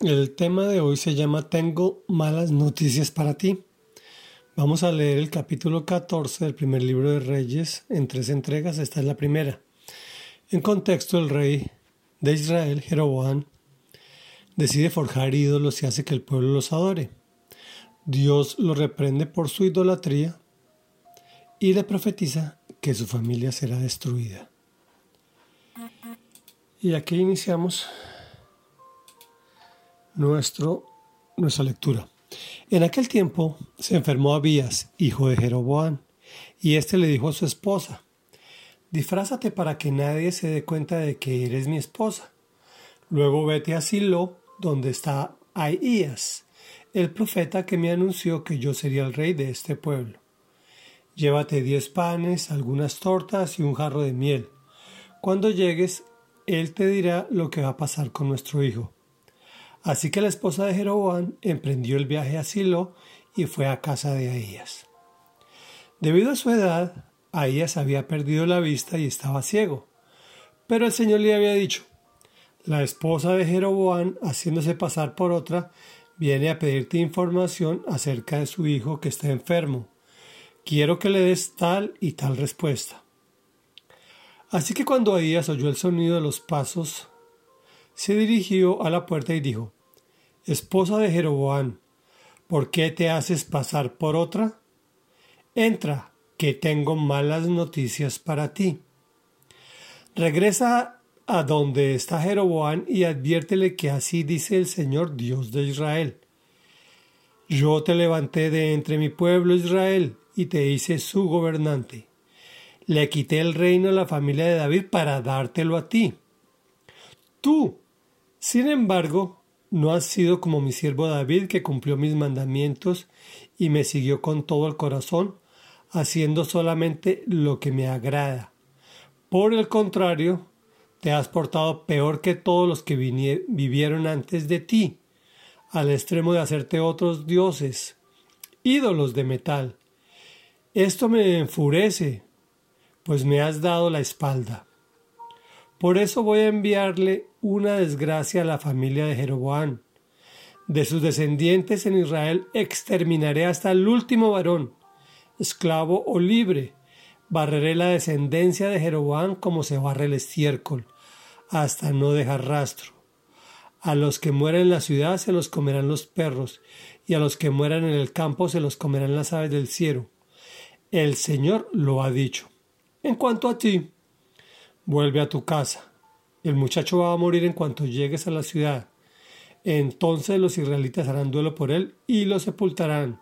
El tema de hoy se llama Tengo malas noticias para ti. Vamos a leer el capítulo 14 del primer libro de Reyes en tres entregas. Esta es la primera. En contexto, el rey de Israel, Jeroboam, decide forjar ídolos y hace que el pueblo los adore. Dios lo reprende por su idolatría y le profetiza que su familia será destruida. Y aquí iniciamos nuestra lectura. En aquel tiempo se enfermó Abías, hijo de Jeroboam, y éste le dijo a su esposa, Disfrázate para que nadie se dé cuenta de que eres mi esposa. Luego vete a Silo, donde está Ahías, el profeta que me anunció que yo sería el rey de este pueblo. Llévate diez panes, algunas tortas y un jarro de miel. Cuando llegues, él te dirá lo que va a pasar con nuestro hijo. Así que la esposa de Jeroboam emprendió el viaje a Silo y fue a casa de Ahías. Debido a su edad, Ahías había perdido la vista y estaba ciego. Pero el Señor le había dicho, la esposa de Jeroboam, haciéndose pasar por otra, viene a pedirte información acerca de su hijo que está enfermo. Quiero que le des tal y tal respuesta. Así que cuando Ahías oyó el sonido de los pasos, se dirigió a la puerta y dijo, Esposa de Jeroboam, ¿por qué te haces pasar por otra? Entra, que tengo malas noticias para ti. Regresa a donde está Jeroboam y adviértele que así dice el Señor Dios de Israel. Yo te levanté de entre mi pueblo Israel y te hice su gobernante. Le quité el reino a la familia de David para dártelo a ti. Tú, sin embargo, no has sido como mi siervo David, que cumplió mis mandamientos y me siguió con todo el corazón, haciendo solamente lo que me agrada. Por el contrario, te has portado peor que todos los que vivieron antes de ti, al extremo de hacerte otros dioses, ídolos de metal. Esto me enfurece, pues me has dado la espalda. Por eso voy a enviarle una desgracia a la familia de Jeroboam. De sus descendientes en Israel exterminaré hasta el último varón, esclavo o libre. Barreré la descendencia de Jeroboam como se barre el estiércol, hasta no dejar rastro. A los que mueran en la ciudad se los comerán los perros, y a los que mueran en el campo se los comerán las aves del cielo. El Señor lo ha dicho. En cuanto a ti, Vuelve a tu casa. El muchacho va a morir en cuanto llegues a la ciudad. Entonces los israelitas harán duelo por él y lo sepultarán.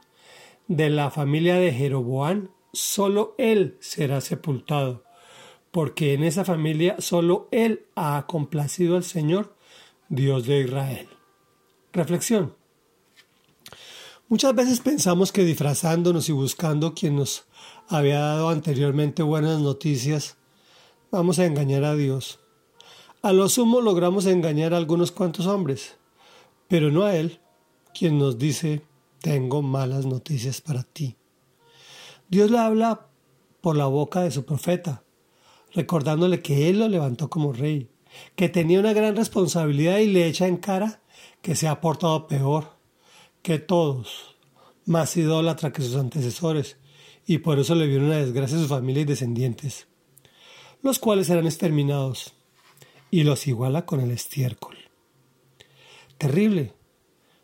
De la familia de Jeroboam, solo él será sepultado, porque en esa familia solo él ha complacido al Señor, Dios de Israel. Reflexión. Muchas veces pensamos que disfrazándonos y buscando quien nos había dado anteriormente buenas noticias, vamos a engañar a Dios. A lo sumo logramos engañar a algunos cuantos hombres, pero no a Él, quien nos dice, tengo malas noticias para ti. Dios le habla por la boca de su profeta, recordándole que Él lo levantó como rey, que tenía una gran responsabilidad y le echa en cara que se ha portado peor que todos, más idólatra que sus antecesores, y por eso le viene una desgracia a su familia y descendientes los cuales serán exterminados, y los iguala con el estiércol. Terrible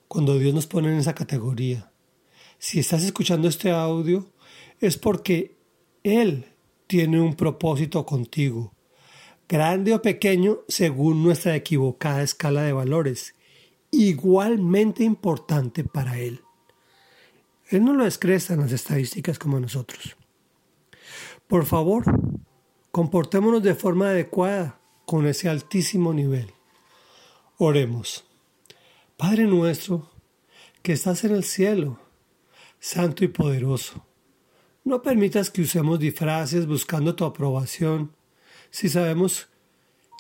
cuando Dios nos pone en esa categoría. Si estás escuchando este audio, es porque Él tiene un propósito contigo, grande o pequeño según nuestra equivocada escala de valores, igualmente importante para Él. Él no lo excreta en las estadísticas como nosotros. Por favor, Comportémonos de forma adecuada con ese altísimo nivel. Oremos. Padre nuestro, que estás en el cielo, santo y poderoso, no permitas que usemos disfraces buscando tu aprobación si sabemos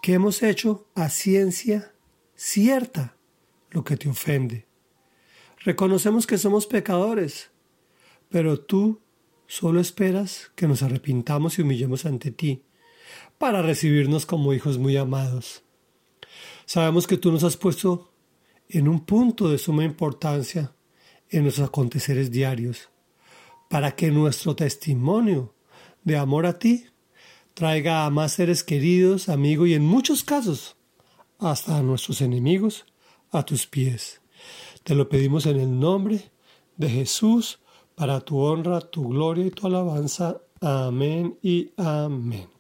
que hemos hecho a ciencia cierta lo que te ofende. Reconocemos que somos pecadores, pero tú Solo esperas que nos arrepintamos y humillemos ante ti, para recibirnos como hijos muy amados. Sabemos que tú nos has puesto en un punto de suma importancia en nuestros aconteceres diarios, para que nuestro testimonio de amor a ti traiga a más seres queridos, amigos y en muchos casos hasta a nuestros enemigos a tus pies. Te lo pedimos en el nombre de Jesús, para tu honra, tu gloria y tu alabanza. Amén y amén.